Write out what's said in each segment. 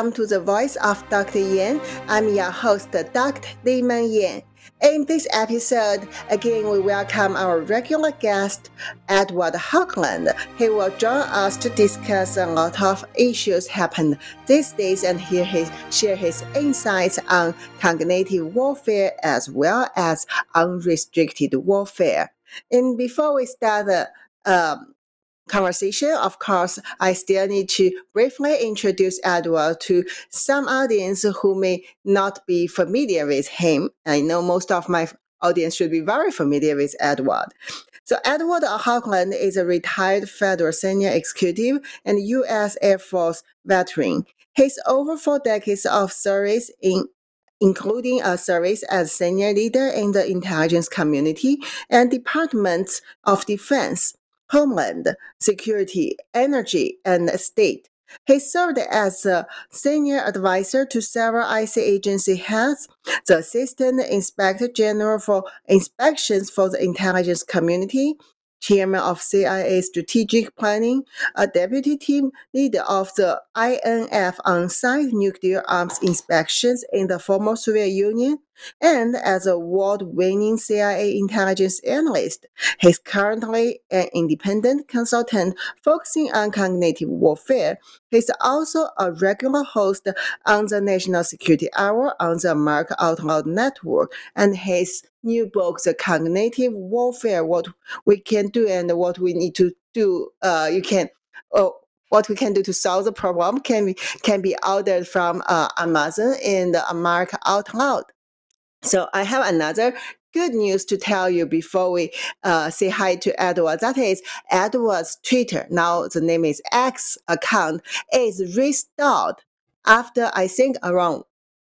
welcome to the Voice of Dr. Yan. I'm your host, Dr. Li-Meng Yan. In this episode, again, we welcome our regular guest, Edward Haugland. He will join us to discuss a lot of issues happened these days and hear his, share his insights on cognitive warfare as well as unrestricted warfare. And before we start the um, conversation, of course, I still need to briefly introduce Edward to some audience who may not be familiar with him. I know most of my audience should be very familiar with Edward. So Edward Haugland is a retired federal senior executive and U.S. Air Force veteran. His over four decades of service in including a service as senior leader in the intelligence community and Departments of Defense, Homeland Security, Energy, and State. He served as a senior advisor to several IC agency heads, the Assistant Inspector General for Inspections for the Intelligence Community, chairman of CIA Strategic Planning, a deputy team leader of the INF on-site nuclear arms inspections in the former Soviet Union, and as a award-winning CIA intelligence analyst. He's currently an independent consultant focusing on cognitive warfare. He's also a regular host on the National Security Hour on the America Out Loud Network, and his new book, The Cognitive Warfare, What We Can Do and What We Need to Do. Uh, you can, oh, what we can do to solve the problem can be can be ordered from uh, Amazon and America Out Loud. So I have another good news to tell you before we uh, say hi to Edward. That is Edward's Twitter. Now the name is X account is restored after I think around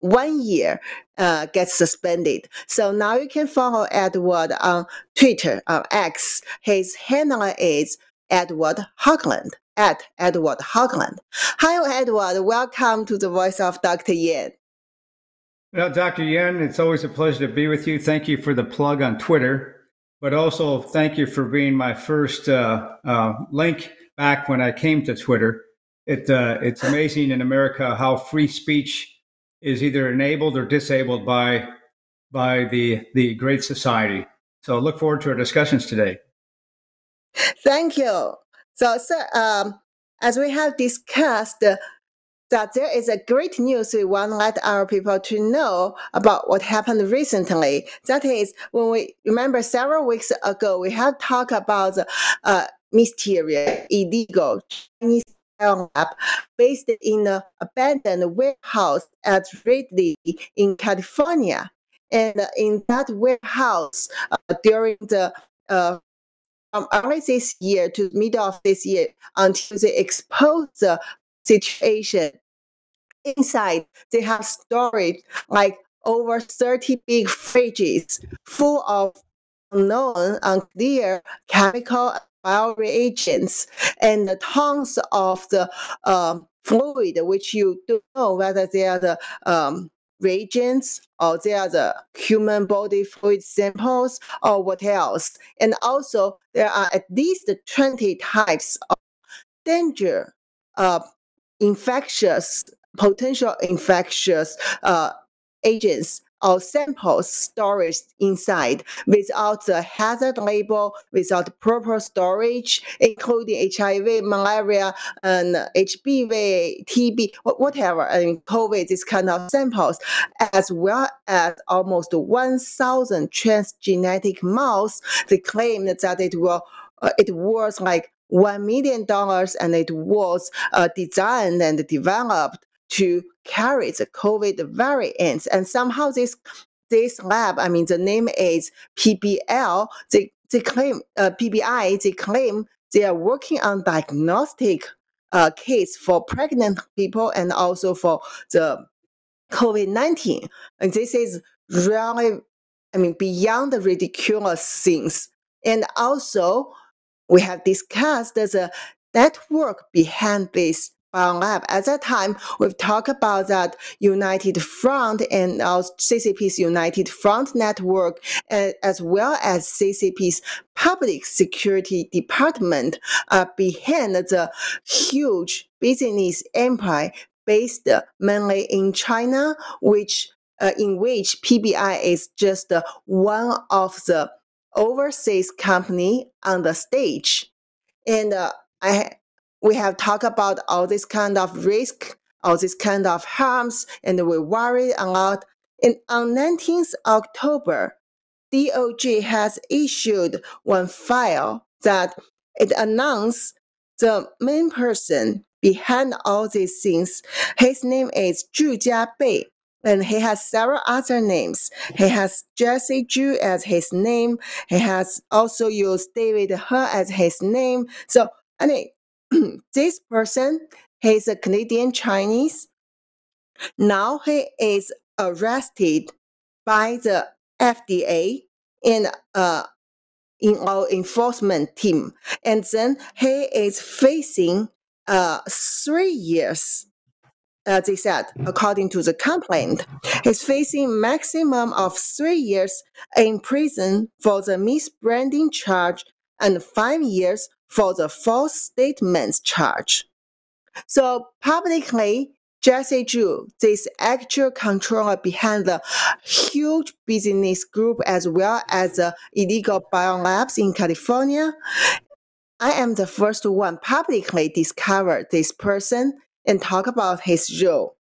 one year uh, gets suspended. So now you can follow Edward on Twitter on X. His handle is Edward Haugland, at Edward Haugland. Hi, Edward. Welcome to the Voice of Dr. Yan. Well, Dr. Yan, it's always a pleasure to be with you. Thank you for the plug on Twitter, but also thank you for being my first uh, uh, link back when I came to Twitter. It, uh, it's amazing in America how free speech is either enabled or disabled by, by the, the Great Society. So I look forward to our discussions today. Thank you. So, sir, um, as we have discussed, that there is a great news we want to let our people to know about what happened recently. That is, when we remember several weeks ago, we have talked about the uh, mysterious illegal Chinese lab based in an abandoned warehouse at Reedley in California. And in that warehouse, uh, during the uh, from early this year to middle of this year until they exposed the situation inside they have storage like over 30 big fridges full of unknown, unclear chemical bioreagents and the tons of the um, fluid, which you don't know whether they are the um, reagents or they are the human body fluid samples or what else. And also, there are at least 20 types of danger uh, infectious potential infectious uh, agents or samples storage inside without the hazard label, without proper storage, including HIV, malaria, and HPV, TB, whatever, mean, COVID, this kind of samples, as well as almost 1,000 transgenic mouse. They claim that it will, uh, it was like $1 million and it was uh, designed and developed to carry the COVID variants. And somehow this this lab, I mean, the name is PBL. They they claim uh, PBI. They claim they are working on diagnostic uh, case for pregnant people and also for the COVID nineteen. And this is really, I mean, beyond the ridiculous things. And also, we have discussed the network behind this Biolab. At that time, we've talked about that United Front and our CCP's United Front network, as well as CCP's Public Security Department, uh, behind the huge business empire based mainly in China, which uh, in which PBI is just one of the overseas company on the stage. And uh, I we have talked about all this kind of risk, all this kind of harms, and we worry a lot. And on 19th October, DOJ has issued one file that it announced the main person behind all these things. His name is Zhu Jiabei, and he has several other names. He has Jesse Zhu as his name. He has also used David He as his name. So, I this person, he's a Canadian Chinese. Now he is arrested by the FDA in uh in our enforcement team, and then he is facing uh three years. As they said, according to the complaint, he's facing maximum of three years in prison for the misbranding charge and five years for the false statements charge. So publicly, Jesse Zhu, this actual controller behind the huge business group as well as the illegal biolabs in California. I am the first one publicly discover this person and talk about his role.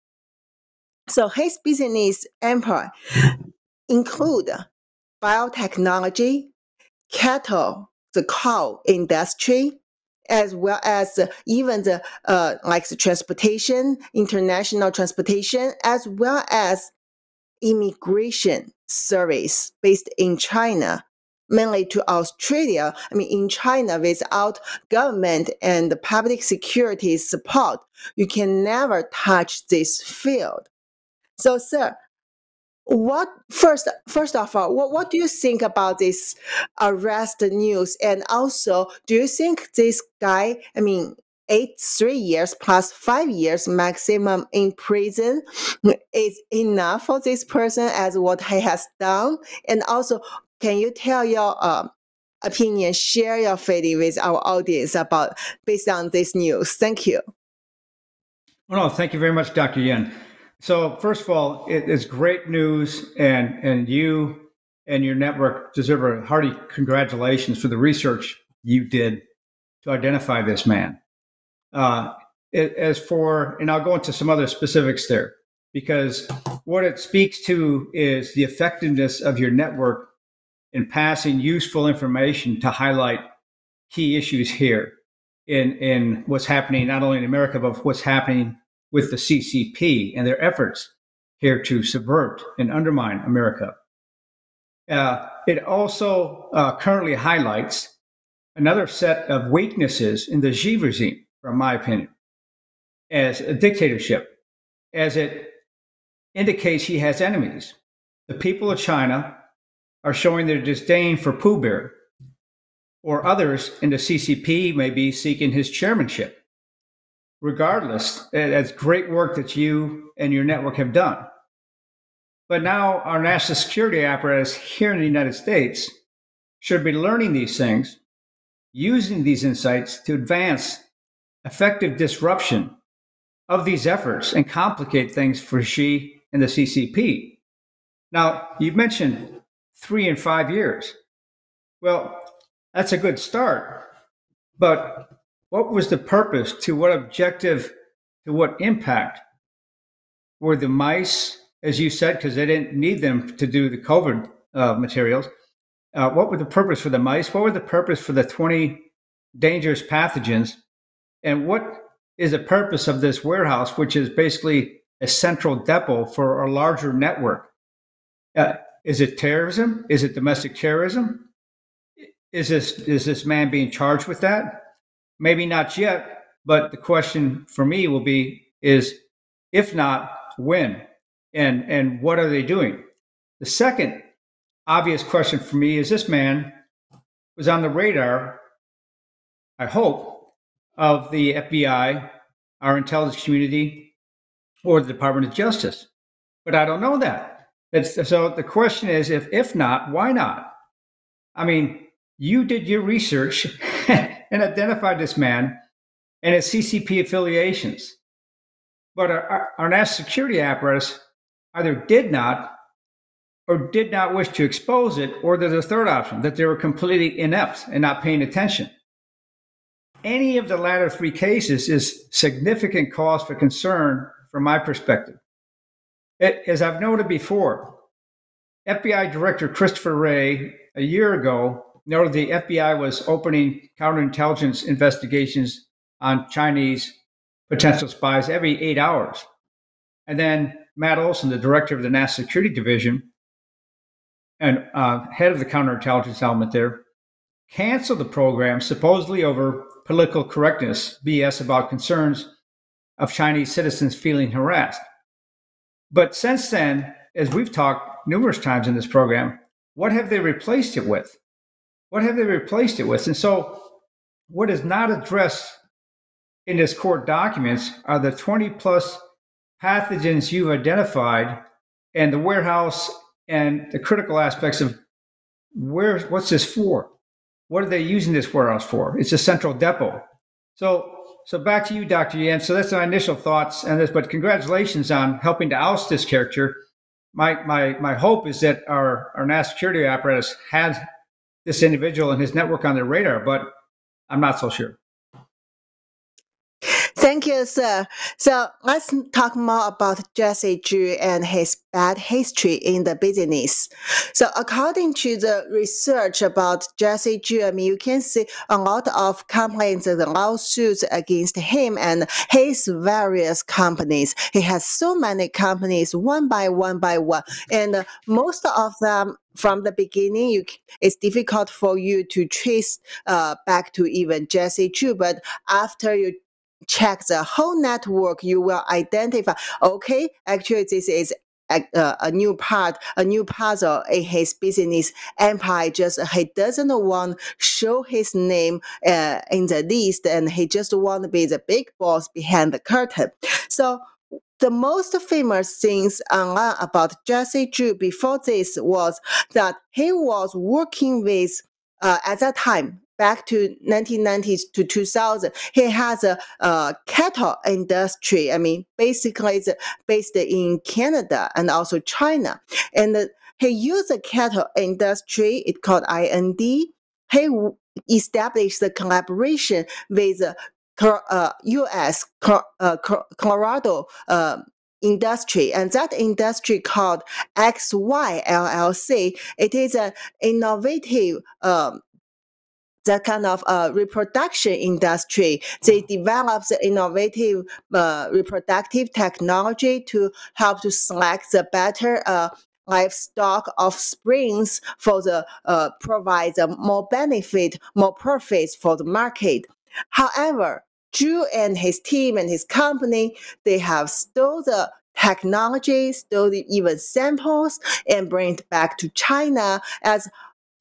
So his business empire include biotechnology, cattle, the cow industry, as well as even the uh, like the transportation, international transportation, as well as immigration service based in China, mainly to Australia. I mean, in China, without government and public security support, you can never touch this field. So, sir, what first first of all what, what do you think about this arrest news? And also do you think this guy i mean eight three years plus five years maximum in prison is enough for this person as what he has done? And also can you tell your um, opinion share your feeling with our audience about based on this news? Thank you. Well no, thank you very much dr yan so first of all, it is great news, and and you and your network deserve a hearty congratulations for the research you did to identify this man. Uh, it, as for, and I'll go into some other specifics there, because what it speaks to is the effectiveness of your network in passing useful information to highlight key issues here in in what's happening not only in America but what's happening with the CCP and their efforts here to subvert and undermine America. Uh, it also uh, currently highlights another set of weaknesses in the Xi regime, from my opinion, as a dictatorship, as it indicates he has enemies. The people of China are showing their disdain for Pooh Bear, or others in the CCP may be seeking his chairmanship regardless, that's great work that you and your network have done. But now our national security apparatus here in the United States should be learning these things, using these insights to advance effective disruption of these efforts and complicate things for Xi and the CCP. Now, you mentioned three and five years. Well, that's a good start, but what was the purpose? To what objective? To what impact? Were the mice, as you said, because they didn't need them to do the COVID uh, materials? Uh, what were the purpose for the mice? What were the purpose for the 20 dangerous pathogens? And what is the purpose of this warehouse, which is basically a central depot for a larger network? Uh, is it terrorism? Is it domestic terrorism? Is this is this man being charged with that? Maybe not yet, but the question for me will be is if not, when? And and what are they doing? The second obvious question for me is this man was on the radar, I hope, of the FBI, our intelligence community, or the Department of Justice. But I don't know that. So the question is if if not, why not? I mean, you did your research and identified this man and his CCP affiliations. But our, our national security apparatus either did not or did not wish to expose it, or there's a third option that they were completely inept and not paying attention. Any of the latter three cases is significant cause for concern from my perspective. It, as I've noted before, FBI Director Christopher Wray a year ago noted the FBI was opening counterintelligence investigations on Chinese potential spies every eight hours. And then Matt Olsen, the director of the National Security Division and uh, head of the counterintelligence element there, canceled the program supposedly over political correctness, BS about concerns of Chinese citizens feeling harassed. But since then, as we've talked numerous times in this program, what have they replaced it with? What have they replaced it with? And so, what is not addressed in this court documents are the 20 plus pathogens you've identified and the warehouse and the critical aspects of where what's this for? What are they using this warehouse for? It's a central depot. So so back to you, Dr. Yan. So that's my initial thoughts and this, but congratulations on helping to oust this character. My my my hope is that our, our national security apparatus had this individual and his network on their radar, but I'm not so sure. Thank you, sir. So let's talk more about Jesse Zhu and his bad history in the business. So according to the research about Jesse Zhu, I mean, you can see a lot of complaints and lawsuits against him and his various companies. He has so many companies, one by one by one, and most of them from the beginning, you, it's difficult for you to trace uh, back to even Jesse Zhu. But after you check the whole network, you will identify, okay, actually this is a, a, new part, a new puzzle in his business empire. Just he doesn't want show his name uh, in the list, and he just want to be the big boss behind the curtain. So the most famous things online about Jesse Zhu before this was that he was working with uh, at that time back to 1990s to 2000 he has a, a cattle industry i mean basically it's based in canada and also china. And he used the cattle industry it's called ind he established the collaboration with uh, us uh, colorado uh, industry and that industry called xy llc it is an innovative um, that kind of uh, reproduction industry. They develop the innovative uh, reproductive technology to help to select the better uh, livestock offsprings for the uh, provide the more benefit, more profits for the market. However, Zhu and his team and his company, they have stole the technology, stole the even samples, and bring it back to China as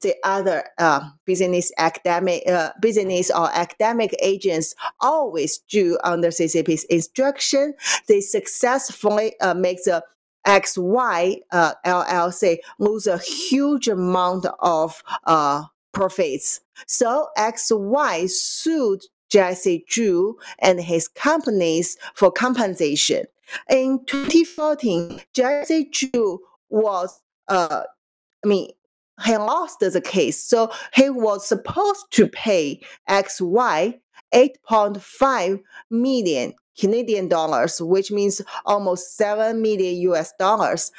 the other uh, business academic uh, business or academic agents always do under CCP's instruction. They successfully uh, make the XY uh, LLC lose a huge amount of uh, profits. So XY sued Jesse Zhu and his companies for compensation. In 2014, Jesse Zhu was, uh, I mean, he lost the case. So he was supposed to pay XY 8.5 million Canadian dollars, which means almost 7 million US dollars.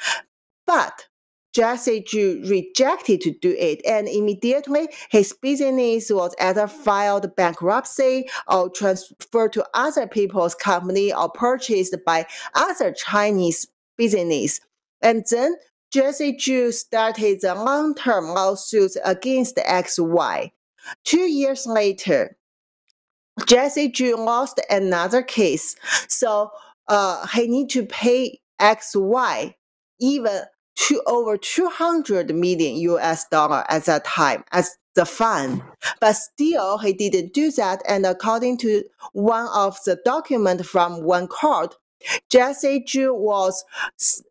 But Jesse Zhu rejected to do it, and immediately his business was either filed bankruptcy or transferred to other people's company or purchased by other Chinese business. And then Jesse Zhu started the long-term lawsuits against XY. Two years later, Jesse Zhu lost another case, so uh, he need to pay XY even to over 200 million US dollar at that time as the fund. But still, he didn't do that. And according to one of the document from one court, Jesse Zhu was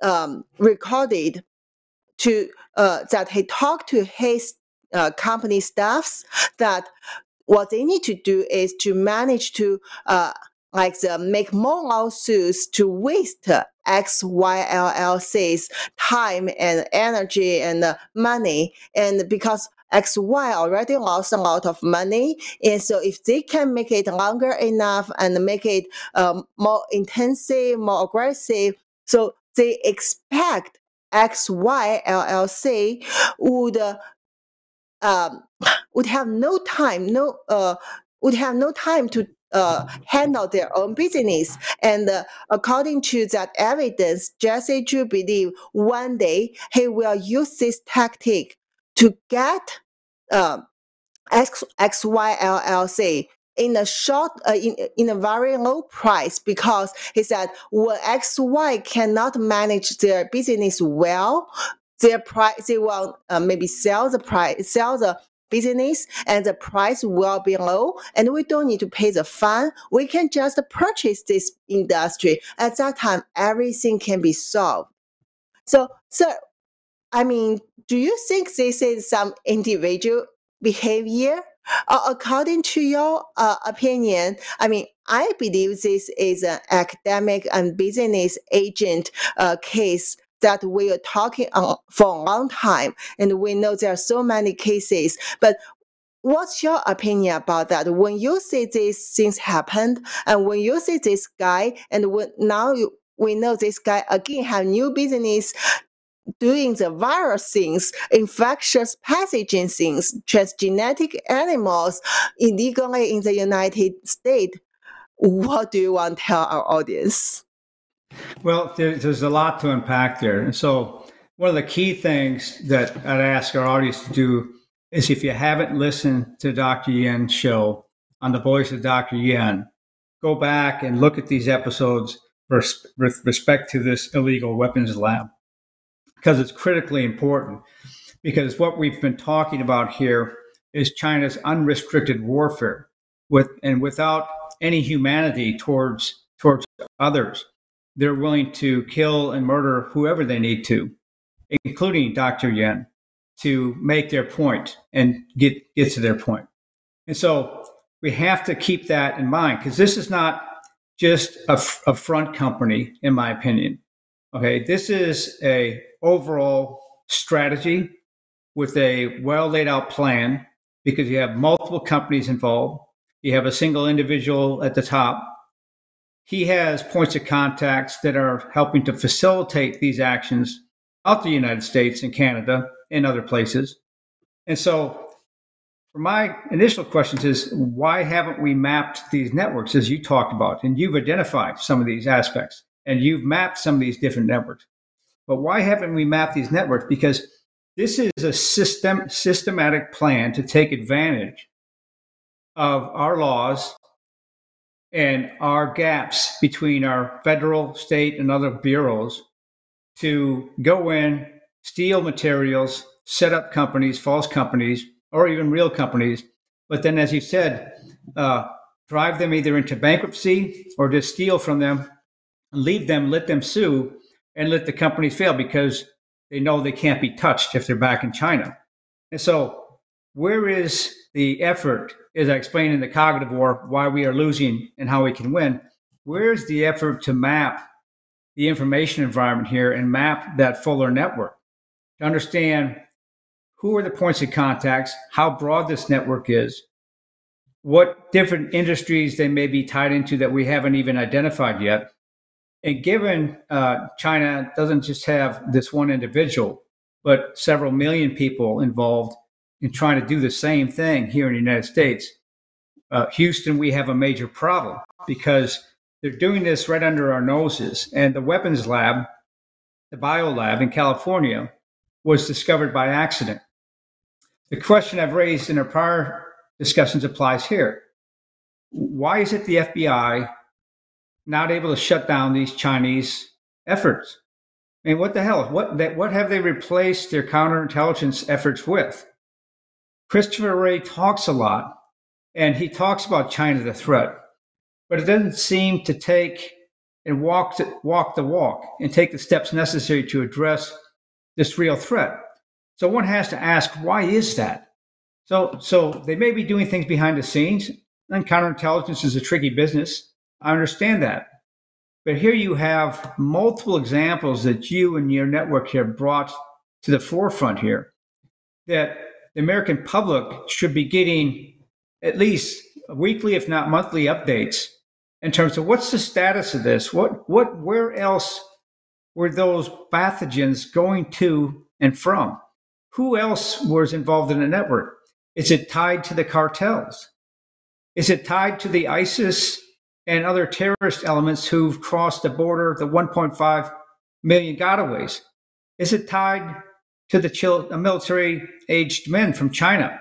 um, recorded to uh, that he talked to his uh, company staffs that what they need to do is to manage to uh, like the make more lawsuits to waste XYLLC's time and energy and money. And because XY already lost a lot of money. And so if they can make it longer enough and make it um, more intensive, more aggressive, so they expect XY LLC would um, would have no time, no uh, would have no time to uh, handle their own business. And uh, according to that evidence, Jesse Zhu believe one day he will use this tactic to get uh, X, XYLLC in a short, uh, in, in a very low price because he said when XY cannot manage their business well, their price, they will uh, maybe sell the price, sell the business and the price will be low and we don't need to pay the fine. We can just purchase this industry. At that time, everything can be solved. So, sir, I mean, do you think this is some individual behavior? Uh, according to your uh, opinion, I mean, I believe this is an academic and business agent uh, case that we are talking on for a long time, and we know there are so many cases. But what's your opinion about that? When you see these things happen, and when you see this guy, and when now you, we know this guy again have new business doing the virus things, infectious pathogen things, transgenic animals illegally in the United States. What do you want to tell our audience? Well, there's a lot to unpack there. And so, one of the key things that I'd ask our audience to do is if you haven't listened to Dr. Yan's show on the voice of Dr. Yan, go back and look at these episodes with respect to this illegal weapons lab because it's critically important. Because what we've been talking about here is China's unrestricted warfare with and without any humanity towards towards others they're willing to kill and murder whoever they need to, including Dr. Yan, to make their point and get, get to their point. And so we have to keep that in mind because this is not just a, a front company, in my opinion. Okay, this is a overall strategy with a well laid out plan because you have multiple companies involved. You have a single individual at the top he has points of contacts that are helping to facilitate these actions out the United States and Canada and other places. And so, for my initial questions is why haven't we mapped these networks as you talked about? And you've identified some of these aspects and you've mapped some of these different networks. But why haven't we mapped these networks? Because this is a system systematic plan to take advantage of our laws and our gaps between our federal, state, and other bureaus to go in, steal materials, set up companies, false companies, or even real companies. But then, as you said, uh, drive them either into bankruptcy or just steal from them, leave them, let them sue, and let the companies fail because they know they can't be touched if they're back in China. And so, where is the effort as I explained in the cognitive war, why we are losing and how we can win. Where's the effort to map the information environment here and map that fuller network to understand who are the points of contacts, how broad this network is, what different industries they may be tied into that we haven't even identified yet. And given uh, China doesn't just have this one individual, but several million people involved in trying to do the same thing here in the United States. Uh, Houston, we have a major problem because they're doing this right under our noses. And the weapons lab, the bio lab in California, was discovered by accident. The question I've raised in our prior discussions applies here. Why is it the FBI not able to shut down these Chinese efforts? I mean, what the hell? What, what have they replaced their counterintelligence efforts with? Christopher Wray talks a lot, and he talks about China the threat, but it doesn't seem to take and walk to, walk the walk and take the steps necessary to address this real threat. So one has to ask, why is that? So, so they may be doing things behind the scenes, and counterintelligence is a tricky business. I understand that. But here you have multiple examples that you and your network have brought to the forefront here that the American public should be getting at least weekly, if not monthly, updates in terms of what's the status of this? What, what, where else were those pathogens going to and from? Who else was involved in the network? Is it tied to the cartels? Is it tied to the ISIS and other terrorist elements who've crossed the border, the 1.5 million gotaways? Is it tied to the military aged men from China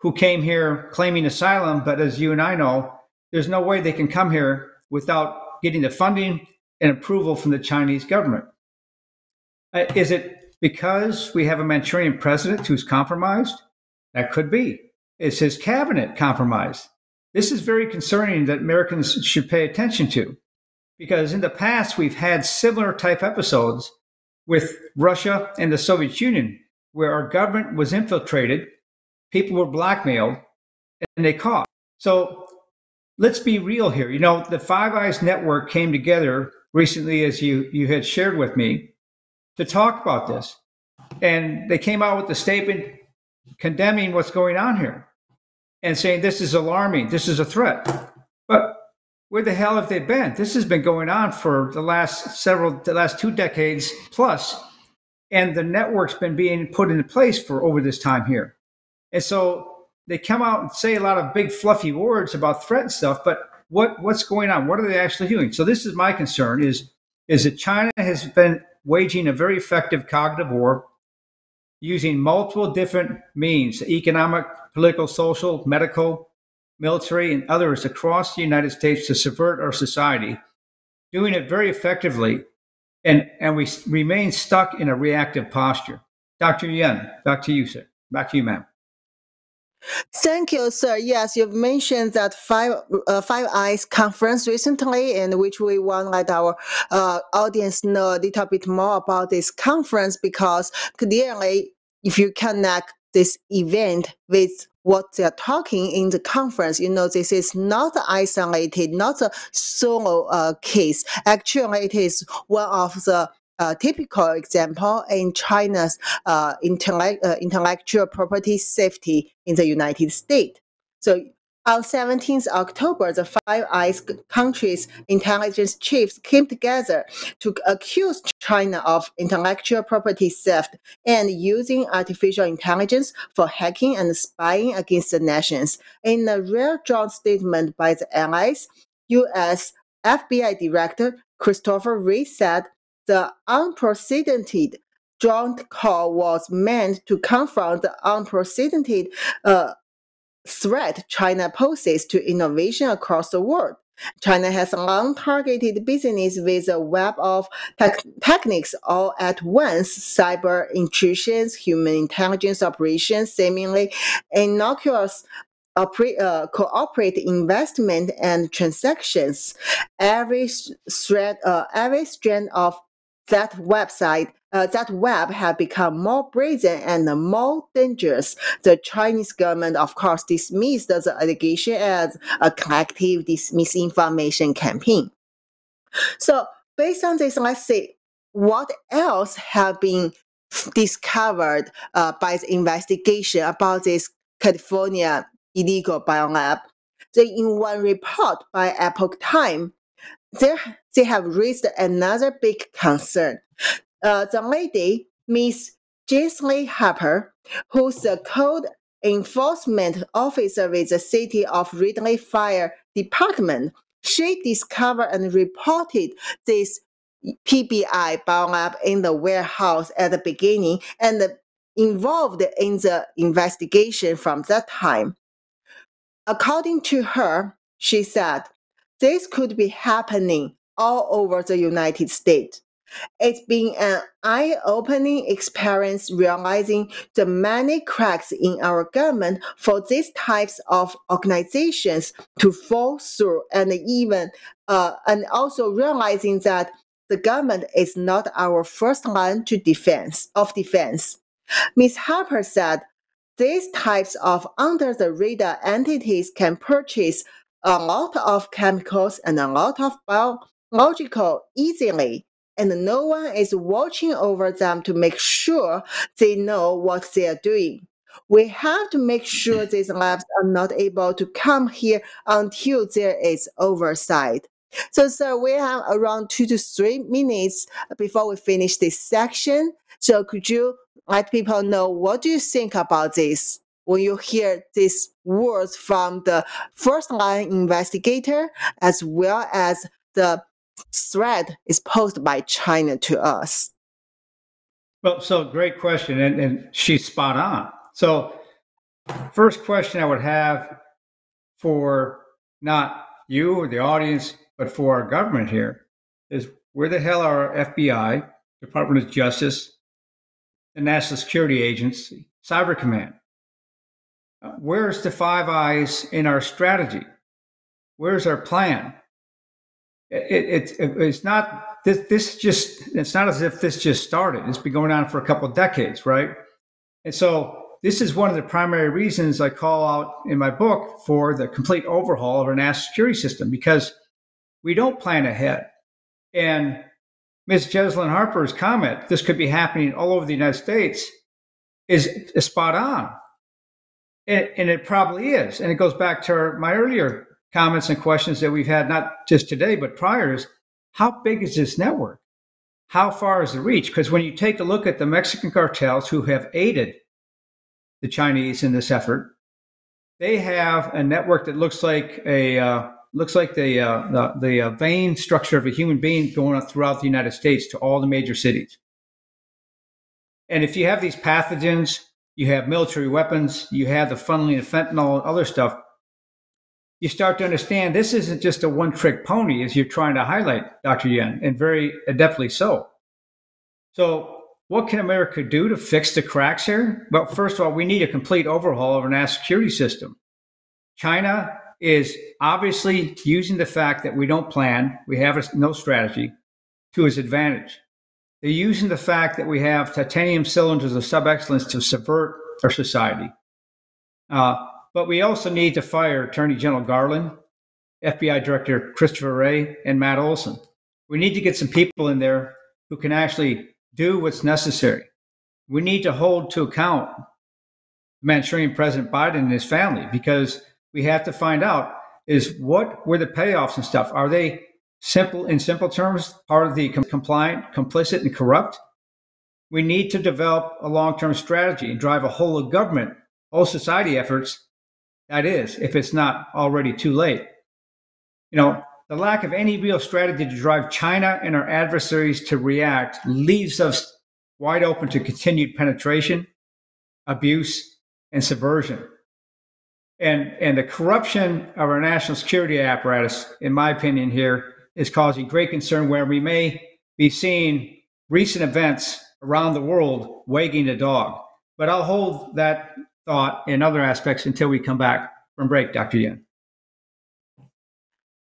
who came here claiming asylum? But as you and I know, there's no way they can come here without getting the funding and approval from the Chinese government. Uh, is it because we have a Manchurian president who's compromised? That could be. Is his cabinet compromised? This is very concerning that Americans should pay attention to because in the past we've had similar type episodes with Russia and the Soviet Union where our government was infiltrated, people were blackmailed, and they caught. So let's be real here. You know, the Five Eyes Network came together recently, as you, you had shared with me, to talk about this. And they came out with a statement condemning what's going on here and saying this is alarming, this is a threat. But where the hell have they been? This has been going on for the last several, the last two decades plus, and the network's been being put into place for over this time here. And so they come out and say a lot of big fluffy words about threat and stuff, but what what's going on? What are they actually doing? So this is my concern: is is that China has been waging a very effective cognitive war using multiple different means economic, political, social, medical, military, and others across the United States to subvert our society, doing it very effectively. And, and we remain stuck in a reactive posture. Dr. Yan, back to you, sir. Back to you, ma'am. Thank you, sir. Yes, you've mentioned that Five uh, Five Eyes conference recently, in which we want to let our uh, audience know a little bit more about this conference because clearly if you connect this event with what they're talking in the conference, you know, this is not isolated, not a solo uh, case. Actually, it is one of the uh, typical example in China's uh, intellect, uh, intellectual property safety in the United States. So on 17th October, the Five Eyes countries' intelligence chiefs came together to accuse China of intellectual property theft and using artificial intelligence for hacking and spying against the nations. In a rare joint statement by the allies, U.S. FBI Director Christopher Wray said the unprecedented joint call was meant to confront the unprecedented uh, threat China poses to innovation across the world. China has long targeted business with a web of te- techniques all at once cyber intrusions, human intelligence operations, seemingly innocuous uh, cooperate investment and transactions. Every thread, uh, every strand of that website uh, that web have become more brazen and more dangerous. The Chinese government, of course, dismissed the allegation as a collective misinformation campaign. So, based on this, let's see what else have been discovered uh, by the investigation about this California illegal biolab. So, in one report by Epoch Time, there they have raised another big concern the lady, Miss Jesalyn Harper, who's the code enforcement officer with the City of Reedley Fire Department, she discovered and reported this PBI biolab in the warehouse at the beginning and involved in the investigation from that time. According to her, she said, this could be happening all over the United States. It's been an eye opening experience realizing the many cracks in our government for these types of organizations to fall through and even uh, and also realizing that the government is not our first line to defense of defense. Ms. Harper said these types of under the radar entities can purchase a lot of chemicals and a lot of biological easily and no one is watching over them to make sure they know what they are doing. We have to make sure mm. these labs are not able to come here until there is oversight. So, sir, we have around two to three minutes before we finish this section. So, could you let people know what do you think about this when you hear these words from the first line investigator as well as the threat is posed by China to us? Well, so great question, and, and she's spot on. So, first question I would have for not you or the audience, but for our government here is where the hell are FBI, Department of Justice, the National Security Agency, Cyber Command? Where's the Five Eyes in our strategy? Where's our plan? It, it, it, it's not this. This just it's not as if this just started. It's been going on for a couple of decades, right? And so this is one of the primary reasons I call out in my book for the complete overhaul of our national security system because we don't plan ahead. And Ms. Jesalyn Harper's comment, this could be happening all over the United States, is, is spot on. And, and, it probably is. And it goes back to our, my earlier comments and questions that we've had, not just today, but prior is how big is this network? How far is the reach? Because when you take a look at the Mexican cartels who have aided the Chinese in this effort, they have a network that looks like a uh, looks like the uh, the, the uh, vein structure of a human being going throughout the United States to all the major cities. And if you have these pathogens, you have military weapons, you have the funneling of fentanyl and other stuff, you start to understand this isn't just a one trick pony as you're trying to highlight, Dr. Yan, and very adeptly so. So, what can America do to fix the cracks here? Well, first of all, we need a complete overhaul of our national security system. China is obviously using the fact that we don't plan, we have no strategy, to its advantage. They're using the fact that we have titanium cylinders of sub excellence to subvert our society. Uh, but we also need to fire Attorney General Garland, FBI Director Christopher Wray, and Matt Olsen. We need to get some people in there who can actually do what's necessary. We need to hold to account Manchurian President Biden and his family because we have to find out is what were the payoffs and stuff? Are they simple in simple terms part of the com- compliant, complicit, and corrupt? We need to develop a long-term strategy and drive a whole of government, whole society efforts. That is, if it's not already too late. You know, the lack of any real strategy to drive China and our adversaries to react leaves us wide open to continued penetration, abuse, and subversion. And, and the corruption of our national security apparatus, in my opinion, here is causing great concern where we may be seeing recent events around the world wagging the dog. But I'll hold that thought in other aspects until we come back from break, Dr. Yan.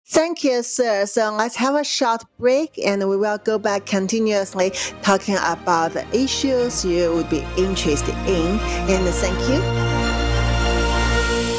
Thank you, sir. So let's have a short break and we will go back continuously talking about the issues you would be interested in. And thank you.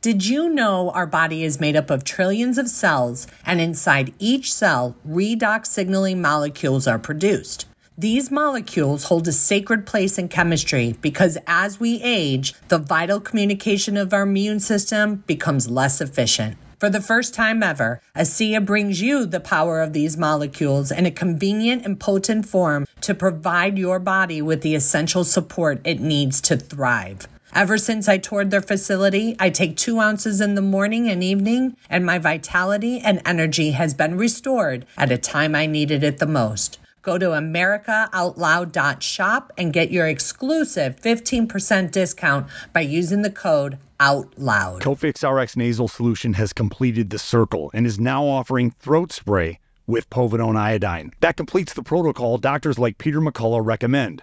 Did you know our body is made up of trillions of cells, and inside each cell, redox signaling molecules are produced? These molecules hold a sacred place in chemistry because as we age, the vital communication of our immune system becomes less efficient. For the first time ever, ASEA brings you the power of these molecules in a convenient and potent form to provide your body with the essential support it needs to thrive. Ever since I toured their facility, I take two ounces in the morning and evening, and my vitality and energy has been restored at a time I needed it the most. Go to AmericaOutloud.shop and get your exclusive 15% discount by using the code OUTLOUD. Cofix RX nasal solution has completed the circle and is now offering throat spray with povidone iodine. That completes the protocol doctors like Peter McCullough recommend.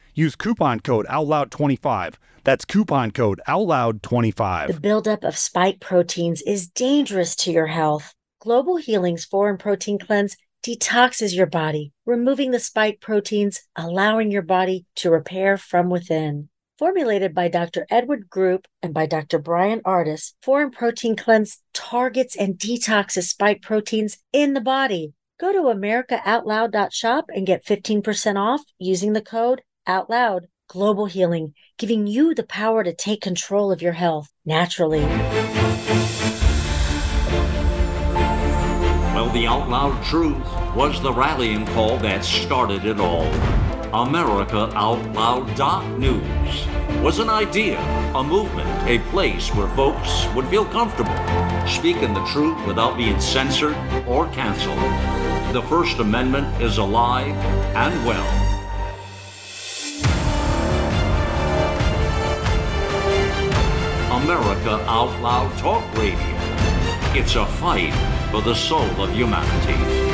Use coupon code OUTLOUD25. That's coupon code OUTLOUD25. The buildup of spike proteins is dangerous to your health. Global Healing's Foreign Protein Cleanse detoxes your body, removing the spike proteins, allowing your body to repair from within. Formulated by Dr. Edward Group and by Dr. Bryan Ardis, Foreign Protein Cleanse targets and detoxes spike proteins in the body. Go to AmericaOutloud.shop and get 15% off using the code OUTLOUD. Global Healing, giving you the power to take control of your health naturally. Well, the Out Loud Truth was the rallying call that started it all. America Out Loud Doc News was an idea, a movement, a place where folks would feel comfortable speaking the truth without being censored or canceled. The First Amendment is alive and well. America Out Loud Talk Radio. It's a fight for the soul of humanity.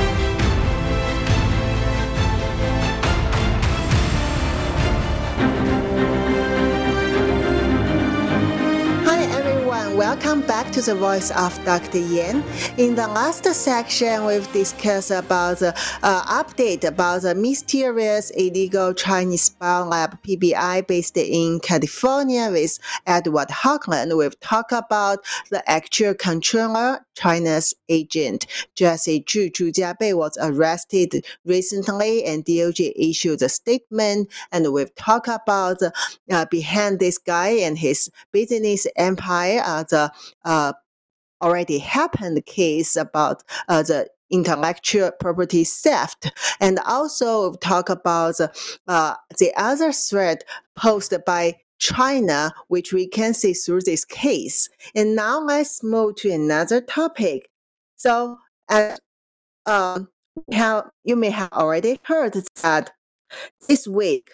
Welcome back to the Voice of Dr. Yan. In the last section, we've discussed about the uh, update about the mysterious illegal Chinese spy biolab PBI based in California with Edward Haugland. We've talked about the actual controller, China's agent. Jesse Zhu Zhu Jiabei was arrested recently and DOJ issued a statement and we've talked about uh, behind this guy and his business empire uh, the uh, already happened case about uh, the intellectual property theft and also talk about uh, the other threat posed by China, which we can see through this case. And now let's move to another topic. So, as um, you may have already heard that this week,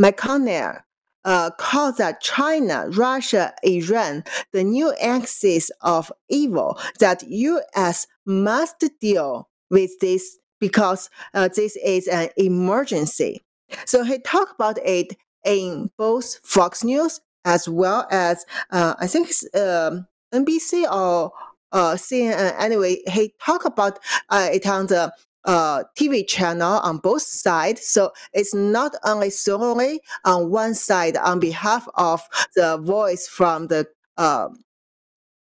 McConnell uh, calls that China, Russia, Iran the new axis of evil that U.S. must deal with this because uh, this is an emergency. So he talked about it in both Fox News as well as uh, I think um, NBC or uh, CNN. Anyway, he talked about uh, it on the uh, TV channel on both sides. So it's not only solely on one side on behalf of the voice from the uh,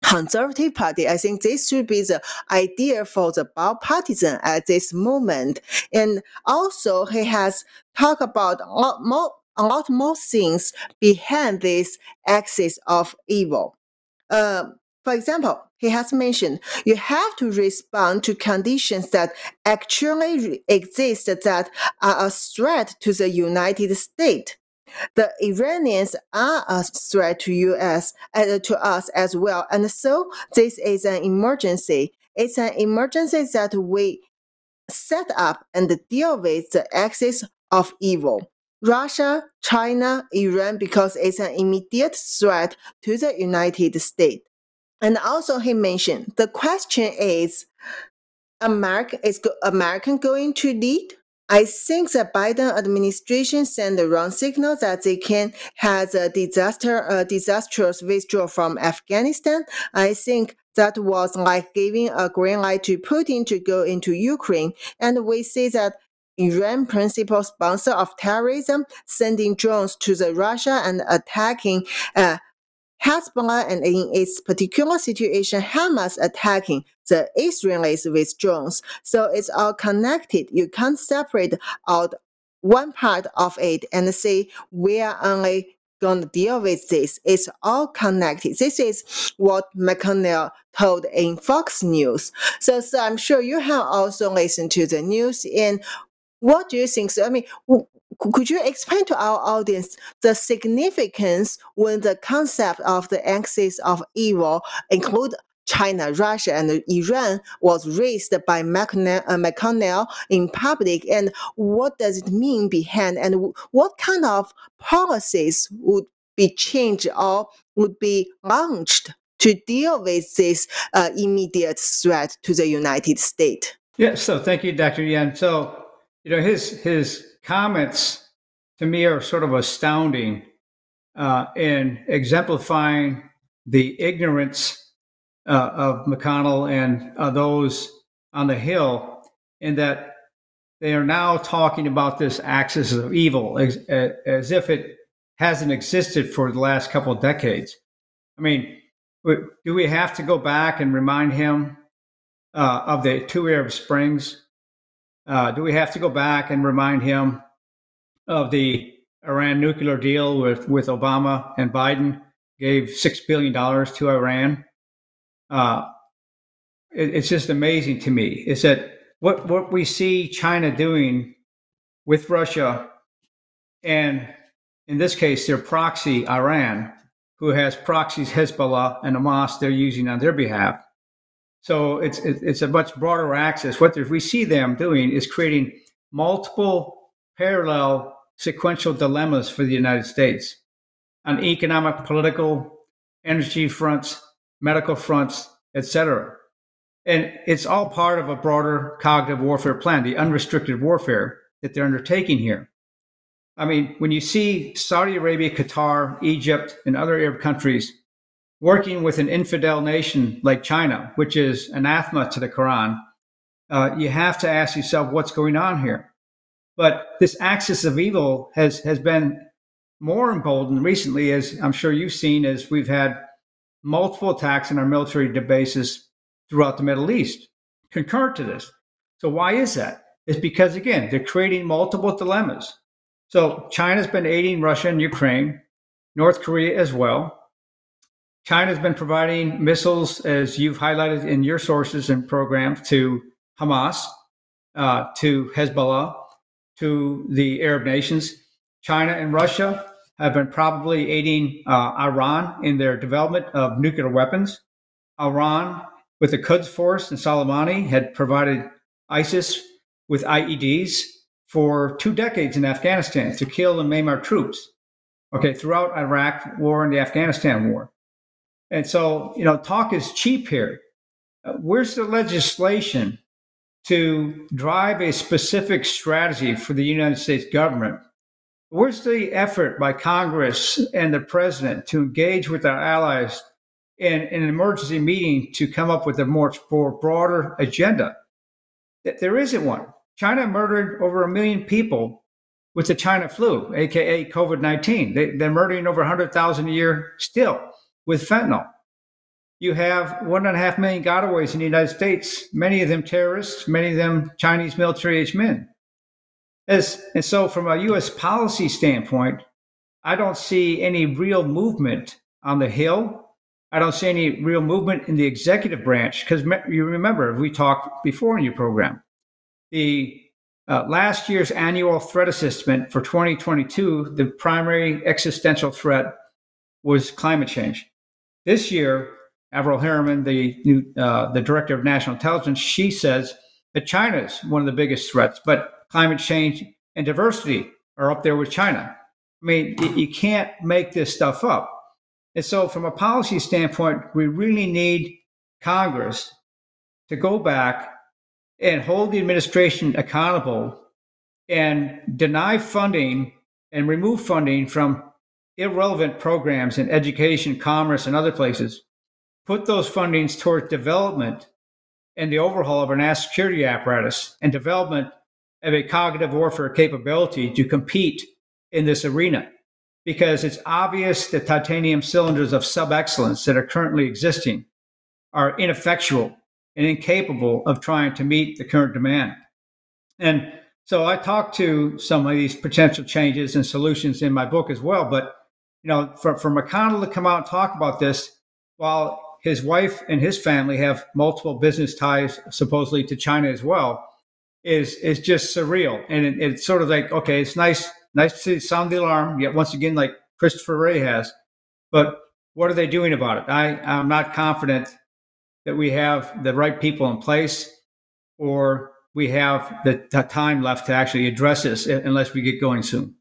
Conservative Party. I think this should be the idea for the bipartisan at this moment. And also, he has talked about a lot more, a lot more things behind this axis of evil. Uh, for example, he has mentioned you have to respond to conditions that actually exist that are a threat to the United States. The Iranians are a threat to US uh, to us as well, and so this is an emergency. It's an emergency that we set up and deal with the axis of evil. Russia, China, Iran, because it's an immediate threat to the United States. And also he mentioned the question is America is American going to lead? I think the Biden administration sent the wrong signal that they can have a disaster, a disastrous withdrawal from Afghanistan. I think that was like giving a green light to Putin to go into Ukraine. And we see that Iran, principal sponsor of terrorism, sending drones to the Russia and attacking uh, Hezbollah and in its particular situation, Hamas attacking the Israelis with drones. So it's all connected. You can't separate out one part of it and say we are only going to deal with this. It's all connected. This is what McConnell told in Fox News. So, so I'm sure you have also listened to the news. And what do you think? So, I mean, could you explain to our audience the significance when the concept of the axis of evil include China, Russia, and Iran was raised by McConnell, uh, in public, and what does it mean behind, and what kind of policies would be changed or would be launched to deal with this uh, immediate threat to the United States? Yeah, so thank you, Dr. Yan. So, you know, his his comments to me are sort of astounding uh, in exemplifying the ignorance uh, of McConnell and uh, those on the Hill, in that they are now talking about this axis of evil as, as if it hasn't existed for the last couple of decades. I mean, do we have to go back and remind him uh, of the two Arab Springs? Uh, do we have to go back and remind him of the Iran nuclear deal with, with Obama and Biden gave $6 billion to Iran? Uh, it, it's just amazing to me is that what, what we see China doing with Russia and in this case, their proxy, Iran, who has proxies Hezbollah and Hamas they're using on their behalf. So it's it's a much broader axis. What we see them doing is creating multiple parallel sequential dilemmas for the United States on economic, political, energy fronts, medical fronts, etc. And it's all part of a broader cognitive warfare plan, the unrestricted warfare that they're undertaking here. I mean, when you see Saudi Arabia, Qatar, Egypt, and other Arab countries working with an infidel nation like China, which is anathema to the Quran, uh, you have to ask yourself what's going on here. But this axis of evil has has been more emboldened recently, as I'm sure you've seen, as we've had multiple attacks on our military bases throughout the Middle East, concurrent to this. So why is that? It's because again they're creating multiple dilemmas. So China's been aiding Russia and Ukraine, North Korea as well. China's been providing missiles, as you've highlighted in your sources and programs, to Hamas, uh, to Hezbollah, to the Arab nations. China and Russia have been probably aiding uh, Iran in their development of nuclear weapons. Iran, with the Quds Force and Soleimani, had provided ISIS with IEDs for two decades in Afghanistan to kill and maim our troops. Okay, throughout Iraq war and the Afghanistan war. And so, you know, talk is cheap here. Uh, where's the legislation to drive a specific strategy for the United States government? Where's the effort by Congress and the president to engage with our allies in, in an emergency meeting to come up with a more, more broader agenda? There isn't one. China murdered over a million people with the China flu, aka COVID 19. They, they're murdering over 100,000 a year still with fentanyl. You have one and a half million gotaways in the United States, many of them terrorists, many of them Chinese military age men. As, and so, from a U.S. policy standpoint, I don't see any real movement on the Hill. I don't see any real movement in the executive branch because you remember we talked before in your program the uh, last year's annual threat assessment for 2022, the primary existential threat was climate change. This year, Avril Harriman, the new, uh, the director of national intelligence, she says that China is one of the biggest threats, but climate change and diversity are up there with China. I mean, you can't make this stuff up. And so, from a policy standpoint, we really need Congress to go back and hold the administration accountable and deny funding and remove funding from irrelevant programs in education, commerce, and other places. Put those fundings towards development and the overhaul of our national security apparatus and development of a cognitive warfare capability to compete in this arena. Because it's obvious the titanium cylinders of sub excellence that are currently existing are ineffectual and incapable of trying to meet the current demand. And so I talked to some of these potential changes and solutions in my book as well. But you know, for, for McConnell to come out and talk about this while his wife and his family have multiple business ties supposedly to China as well is is just surreal. And it, it's sort of like, okay, it's nice Nice to sound the alarm, yet once again, like Christopher Wray has. But what are they doing about it? I, I'm not confident that we have the right people in place or we have the, the time left to actually address this unless we get going soon.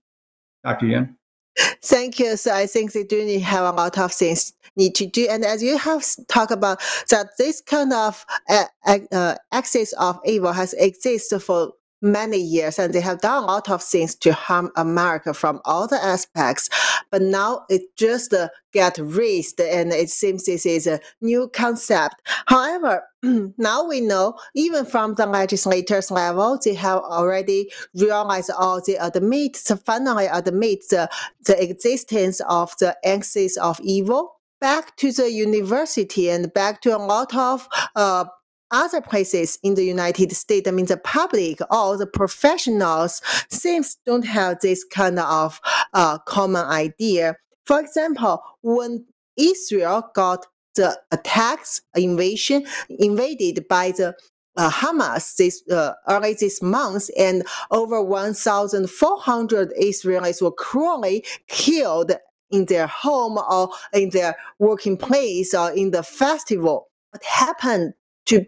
Dr. Yan? Thank you. So I think they do need have a lot of things need to do. And as you have talked about that this kind of uh, uh, axis of evil has existed for many years and they have done a lot of things to harm America from all the aspects. But now it just uh, get raised and it seems this is a new concept. However, now we know even from the legislators level, they have already realized or they admit, finally admit the, the existence of the axis of evil back to the university and back to a lot of uh, other places in the United States, I mean, the public or the professionals seems don't have this kind of uh, common idea. For example, when Israel got the attacks, invasion, invaded by the uh, Hamas this uh, early this month, and over 1,400 Israelis were cruelly killed in their home or in their working place or in the festival. What happened to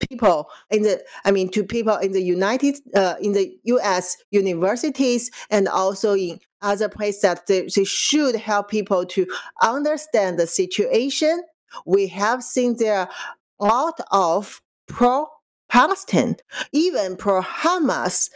people in the i mean to people in the united uh, in the us universities and also in other places that they, they should help people to understand the situation. We have seen there a lot of pro palestine even pro hamas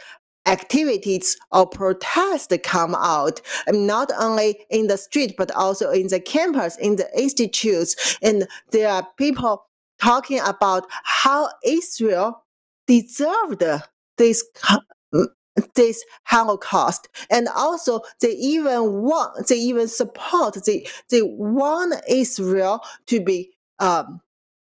activities or protests come out not only in the street but also in the campus in the institutes. And there are people talking about how Israel deserved this this Holocaust, and also they even want they even support they they want Israel to be um,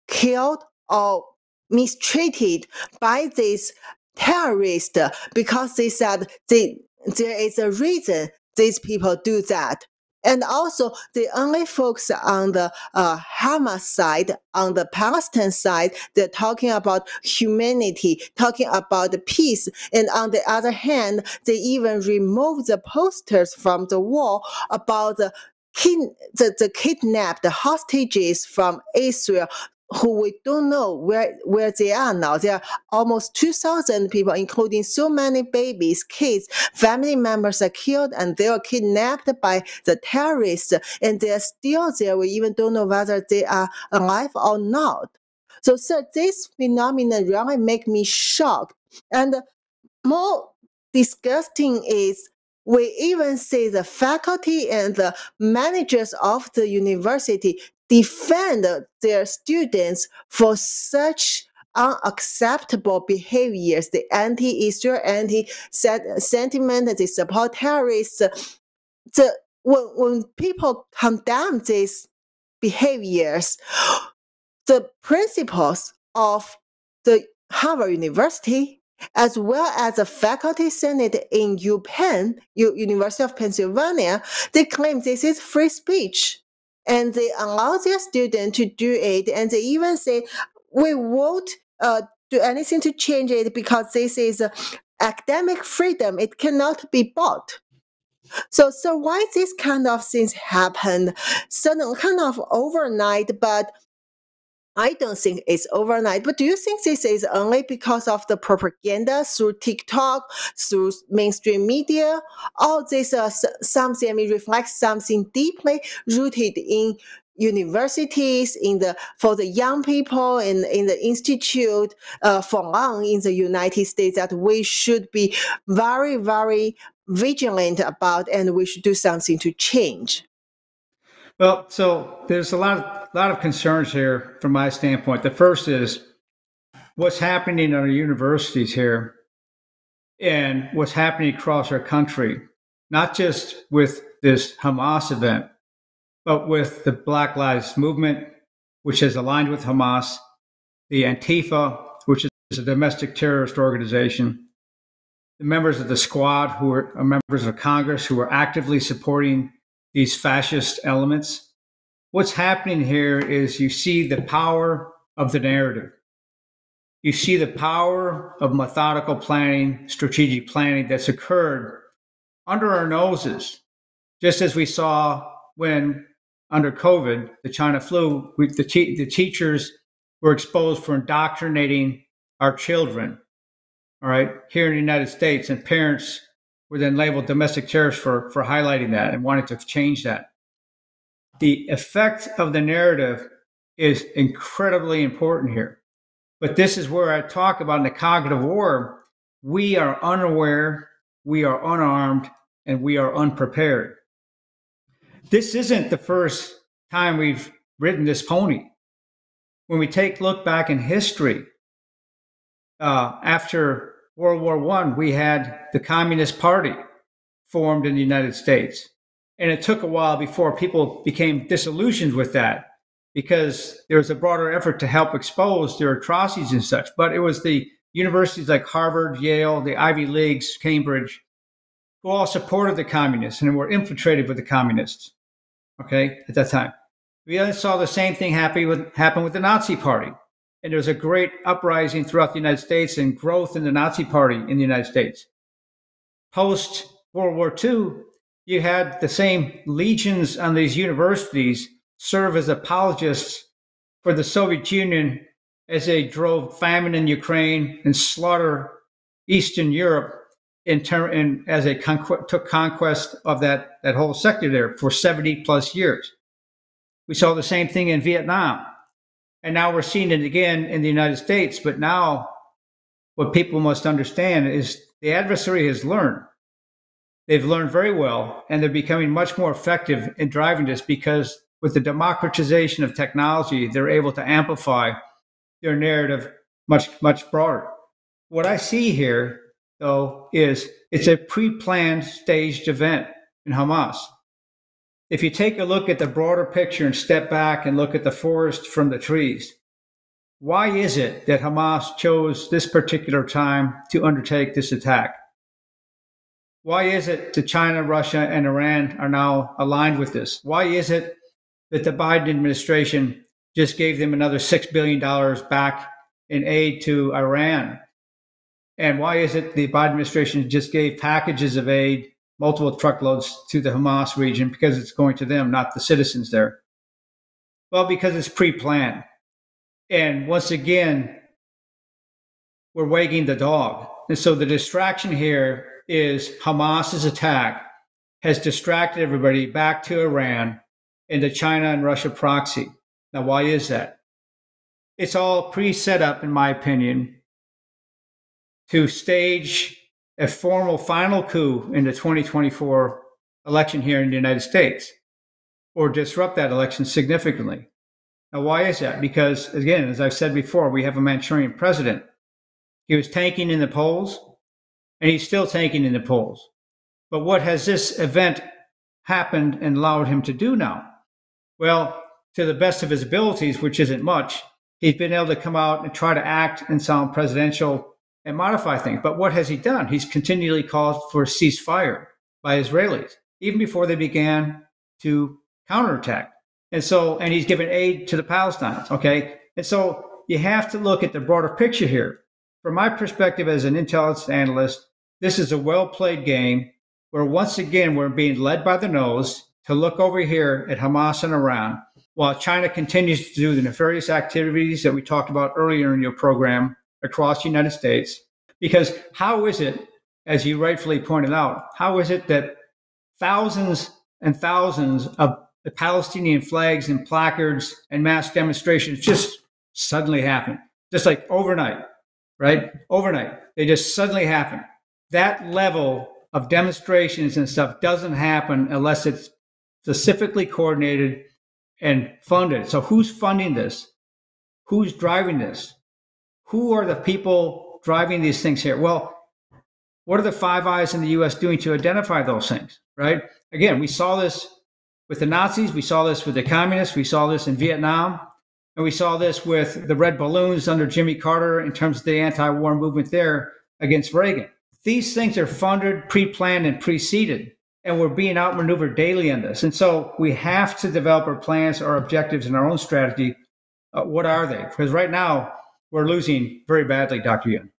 killed or mistreated by these terrorists because they said they, there is a reason these people do that and also, they only focus on the uh, Hamas side, on the Palestine side. They're talking about humanity, talking about peace. And on the other hand, they even remove the posters from the wall about the Kid, the, the kidnapped hostages from Israel who we don't know where, where they are now. There are almost 2,000 people, including so many babies, kids, family members are killed and they are kidnapped by the terrorists and they're still there. We even don't know whether they are alive or not. So, so this phenomenon really make me shocked. And more disgusting is we even see the faculty and the managers of the university defend their students for such unacceptable behaviors, the anti-Israel, anti-sentiment, they support terrorists. The, when, when people condemn these behaviors, the principals of the Harvard University, as well as the faculty senate in UPenn, University of Pennsylvania, they claim this is free speech and they allow their student to do it and they even say we won't uh, do anything to change it because this is uh, academic freedom. It cannot be bought. So so why this kind of things happen? Suddenly kind of overnight but I don't think it's overnight, but do you think this is only because of the propaganda through TikTok, through mainstream media? Or this uh, something, I mean, reflects something deeply rooted in universities, in the for the young people, in in the institute uh, for long in the United States that we should be very, very vigilant about, and we should do something to change. Well, so there's a lot of lot of concerns here from my standpoint. The first is what's happening in our universities here and what's happening across our country, not just with this Hamas event, but with the Black Lives Movement, which is aligned with Hamas, the Antifa, which is a domestic terrorist organization, the members of the squad who are members of Congress who are actively supporting these fascist elements. What's happening here is you see the power of the narrative. You see the power of methodical planning, strategic planning that's occurred under our noses, just as we saw when under COVID, the China flu, we, the, te- the teachers were exposed for indoctrinating our children, all right, here in the United States, and parents were then labeled domestic terrorists for, for highlighting that and wanting to change that. The effect of the narrative is incredibly important here. But this is where I talk about in the cognitive war, we are unaware, we are unarmed, and we are unprepared. This isn't the first time we've ridden this pony. When we take a look back in history, uh, after World War One, we had the Communist Party formed in the United States. And it took a while before people became disillusioned with that because there was a broader effort to help expose their atrocities and such. But it was the universities like Harvard, Yale, the Ivy Leagues, Cambridge, who all supported the communists and were infiltrated with the communists. Okay, at that time. We saw the same thing happen with, happen with the Nazi Party. And there was a great uprising throughout the United States and growth in the Nazi Party in the United States. Post World War II, you had the same legions on these universities serve as apologists for the Soviet Union as they drove famine in Ukraine and slaughter Eastern Europe in and as they took conquest of that that whole sector there for 70 plus years. We saw the same thing in Vietnam. And now we're seeing it again in the United States. But now what people must understand is the adversary has learned. They've learned very well, and they're becoming much more effective in driving this because with the democratization of technology, they're able to amplify their narrative much, much broader. What I see here though, is it's a pre planned staged event in Hamas. If you take a look at the broader picture and step back and look at the forest from the trees, why is it that Hamas chose this particular time to undertake this attack? Why is it that China, Russia, and Iran are now aligned with this? Why is it that the Biden administration just gave them another $6 billion back in aid to Iran and why is it the Biden administration just gave packages of aid, multiple truckloads to the Hamas region? Because it's going to them, not the citizens there. Well, because it's pre planned. And once again, we're wagging the dog. And so the distraction here is Hamas's attack has distracted everybody back to Iran and the China and Russia proxy. Now, why is that? It's all pre set up, in my opinion, to stage a formal final coup in the 2024 election here in the United States or disrupt that election significantly. Now, why is that? Because, again, as I've said before, we have a Manchurian president. He was tanking in the polls, and he's still tanking in the polls. But what has this event happened and allowed him to do now? Well, to the best of his abilities, which isn't much, he's been able to come out and try to act and sound presidential and modify things. But what has he done? He's continually called for a ceasefire by Israelis, even before they began to counterattack. And so, and he's given aid to the Palestinians. Okay. And so you have to look at the broader picture here. From my perspective as an intelligence analyst, this is a well played game where once again we're being led by the nose to look over here at Hamas and Iran while China continues to do the nefarious activities that we talked about earlier in your program across the United States. Because how is it, as you rightfully pointed out, how is it that thousands and thousands of the Palestinian flags and placards and mass demonstrations just suddenly happen, just like overnight, right? Overnight, they just suddenly happen. That level of demonstrations and stuff doesn't happen unless it's specifically coordinated and funded. So, who's funding this? Who's driving this? Who are the people driving these things here? Well, what are the Five Eyes in the US doing to identify those things, right? Again, we saw this with the Nazis, we saw this with the communists, we saw this in Vietnam, and we saw this with the red balloons under Jimmy Carter in terms of the anti war movement there against Reagan. These things are funded, pre planned, and preceded, and we're being outmaneuvered daily in this. And so we have to develop our plans, our objectives, and our own strategy. Uh, what are they? Because right now, we're losing very badly, Dr. Yan.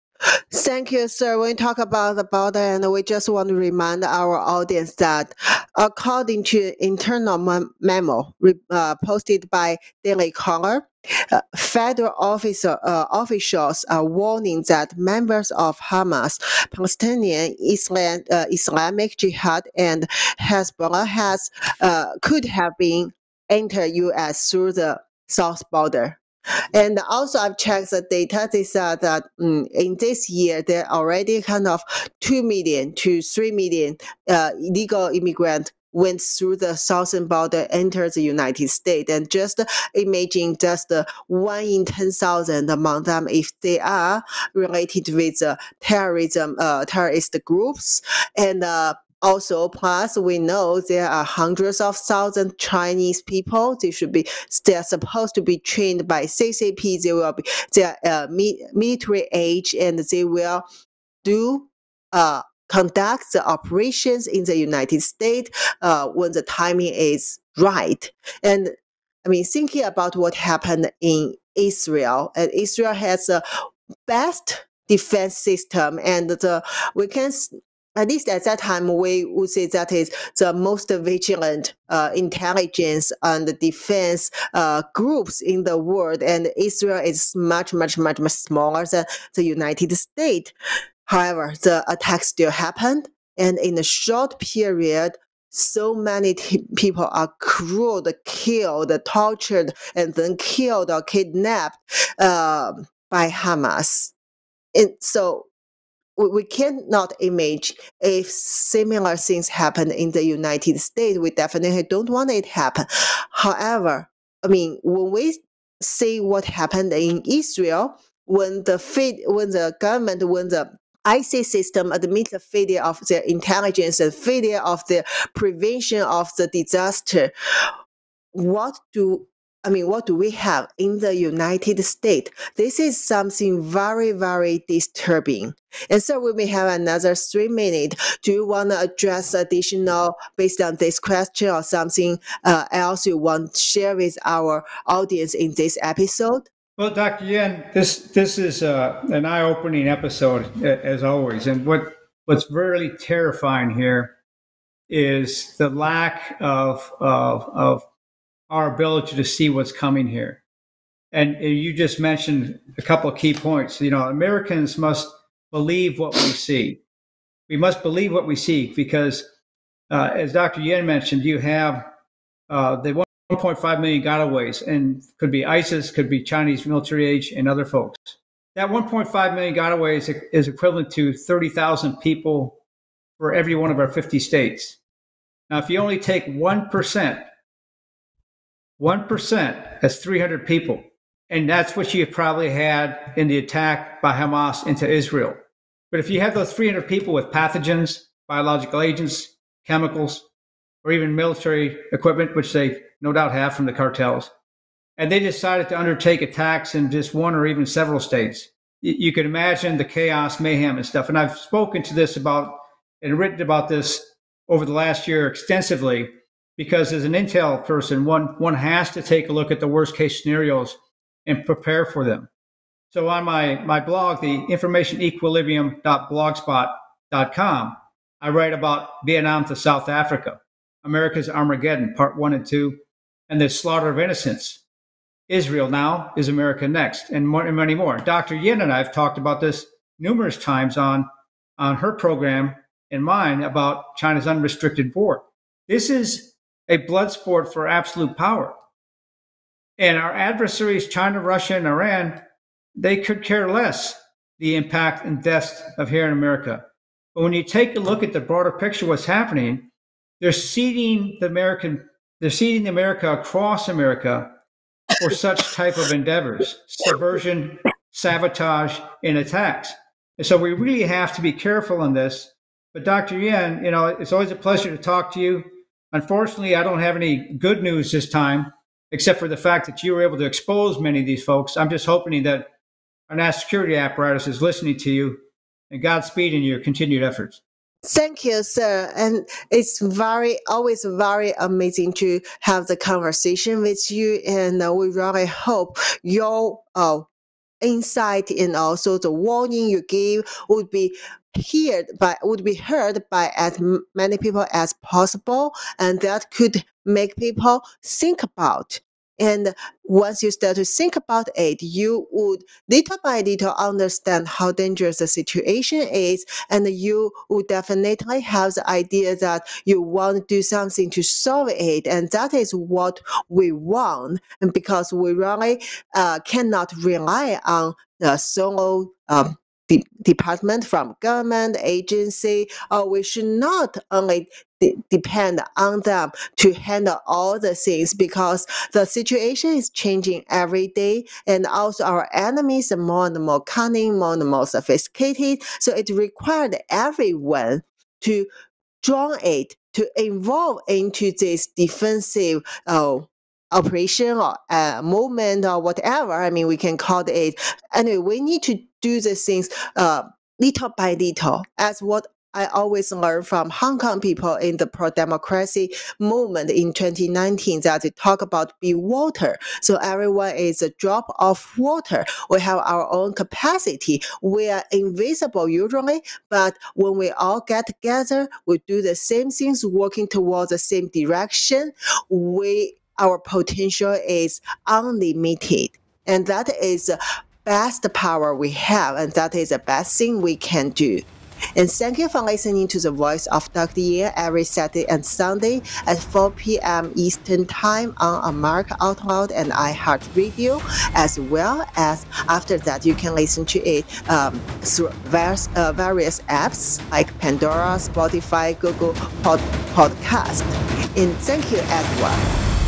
Thank you, sir. When we talk about the border, and we just want to remind our audience that according to internal memo uh, posted by Daily Caller, uh, federal officer, uh, officials are warning that members of Hamas, Palestinian Islam, uh, Islamic Jihad, and Hezbollah has uh, could have been enter U.S. through the south border. And also, I've checked the data. They said that um, in this year, there are already kind of 2 million to 3 million uh, illegal immigrants went through the southern border, entered the United States. And just imagine just one in 10,000 among them, if they are related with uh, terrorism, uh, terrorist groups. And uh, also, plus we know there are hundreds of thousands Chinese people. They should be they are supposed to be trained by CCP. They will be they are uh, military age and they will do uh, conduct the operations in the United States uh, when the timing is right. And I mean, thinking about what happened in Israel, and Israel has the best defense system, and the we can at least at that time, we would say that is the most vigilant uh, intelligence and defense uh, groups in the world. And Israel is much, much, much, much smaller than the United States. However, the attack still happened. And in a short period, so many t- people are cruel, killed, tortured, and then killed or kidnapped uh, by Hamas. And so we, we cannot imagine if similar things happen in the United States. We definitely don't want it happen. However, I mean, when we see what happened in Israel, when the when the government, when the IC system admit the failure of their intelligence and failure of the prevention of the disaster, what do I mean, what do we have in the United States? This is something very, very disturbing. And so we may have another three minutes. Do you want to address additional based on this question or something uh, else you want to share with our audience in this episode? Well, Dr. Yan, this this is uh, an eye-opening episode as always, and what what's really terrifying here is the lack of of, of our ability to see what's coming here. And you just mentioned a couple key points. You know, Americans must believe what we see. We must believe what we see because, uh, as Dr. Yan mentioned, you have uh, the 1.5 million gotaways, and could be ISIS, could be Chinese military age, and other folks. That 1.5 million gotaways is equivalent to 30,000 people for every one of our 50 states. Now, if you only take 1% 1%, that's 300 people. And that's what you probably had in the attack by Hamas into Israel. But if you have those 300 people with pathogens, biological agents, chemicals, or even military equipment, which they no doubt have from the cartels, and they decided to undertake attacks in just one or even several states, you can imagine the chaos, mayhem, and stuff. And I've spoken to this about and written about this over the last year extensively because as an intel person, one one has to take a look at the worst case scenarios and prepare for them. So on my my blog, the informationequilibrium.blogspot.com, I write about Vietnam to South Africa, America's Armageddon, part one and two, and the slaughter of innocents. Israel now is America next, and, many more. Dr. Yan and I have talked about this numerous times on on her program and mine about China's unrestricted war. This is a blood sport for absolute power. And our adversaries, China, Russia, and Iran, they could care less the impact and deaths of here in America. But when you take a look at the broader picture, what's happening, they're seeding the American, they're seeding America across America for such type of endeavors, subversion, sabotage, and attacks. And so we really have to be careful in this. But Dr. Yan, you know, it's always a pleasure to talk to you. Unfortunately, I don't have any good news this time, except for the fact that you were able to expose many of these folks. I'm just hoping that our national security apparatus is listening to you and Godspeed in your continued efforts. Thank you, sir. And it's very, always very amazing to have the conversation with you. And uh, we really hope your uh, insight and also the warning you give would be heard by would be heard by as many people as possible and that could make people think about and once you start to think about it, you would little by little understand how dangerous the situation is. And you would definitely have the idea that you want to do something to solve it. And that is what we want. And because we really uh, cannot rely on the solo um, de- department from government agency, or we should not only de- depend on them to handle all the things because the situation is changing every day, and also our enemies are more and more cunning, more and more sophisticated. So it required everyone to join it to involve into this defensive uh, operation or uh, movement or whatever. I mean, we can call it. Anyway, we need to do the things uh, little by little, as what I always learn from Hong Kong people in the pro-democracy movement in 2019 that they talk about be water. So everyone is a drop of water. We have our own capacity. We are invisible usually, but when we all get together, we do the same things, working towards the same direction. We our potential is unlimited. And that is the best power we have, and that is the best thing we can do. And thank you for listening to the voice of Dr. Yan every Saturday and Sunday at 4 p.m. Eastern Time on America Out Loud and iHeartRadio, as well as after that you can listen to it um, through various, uh, various apps like Pandora, Spotify, Google Pod- Podcast. And thank you, Edward.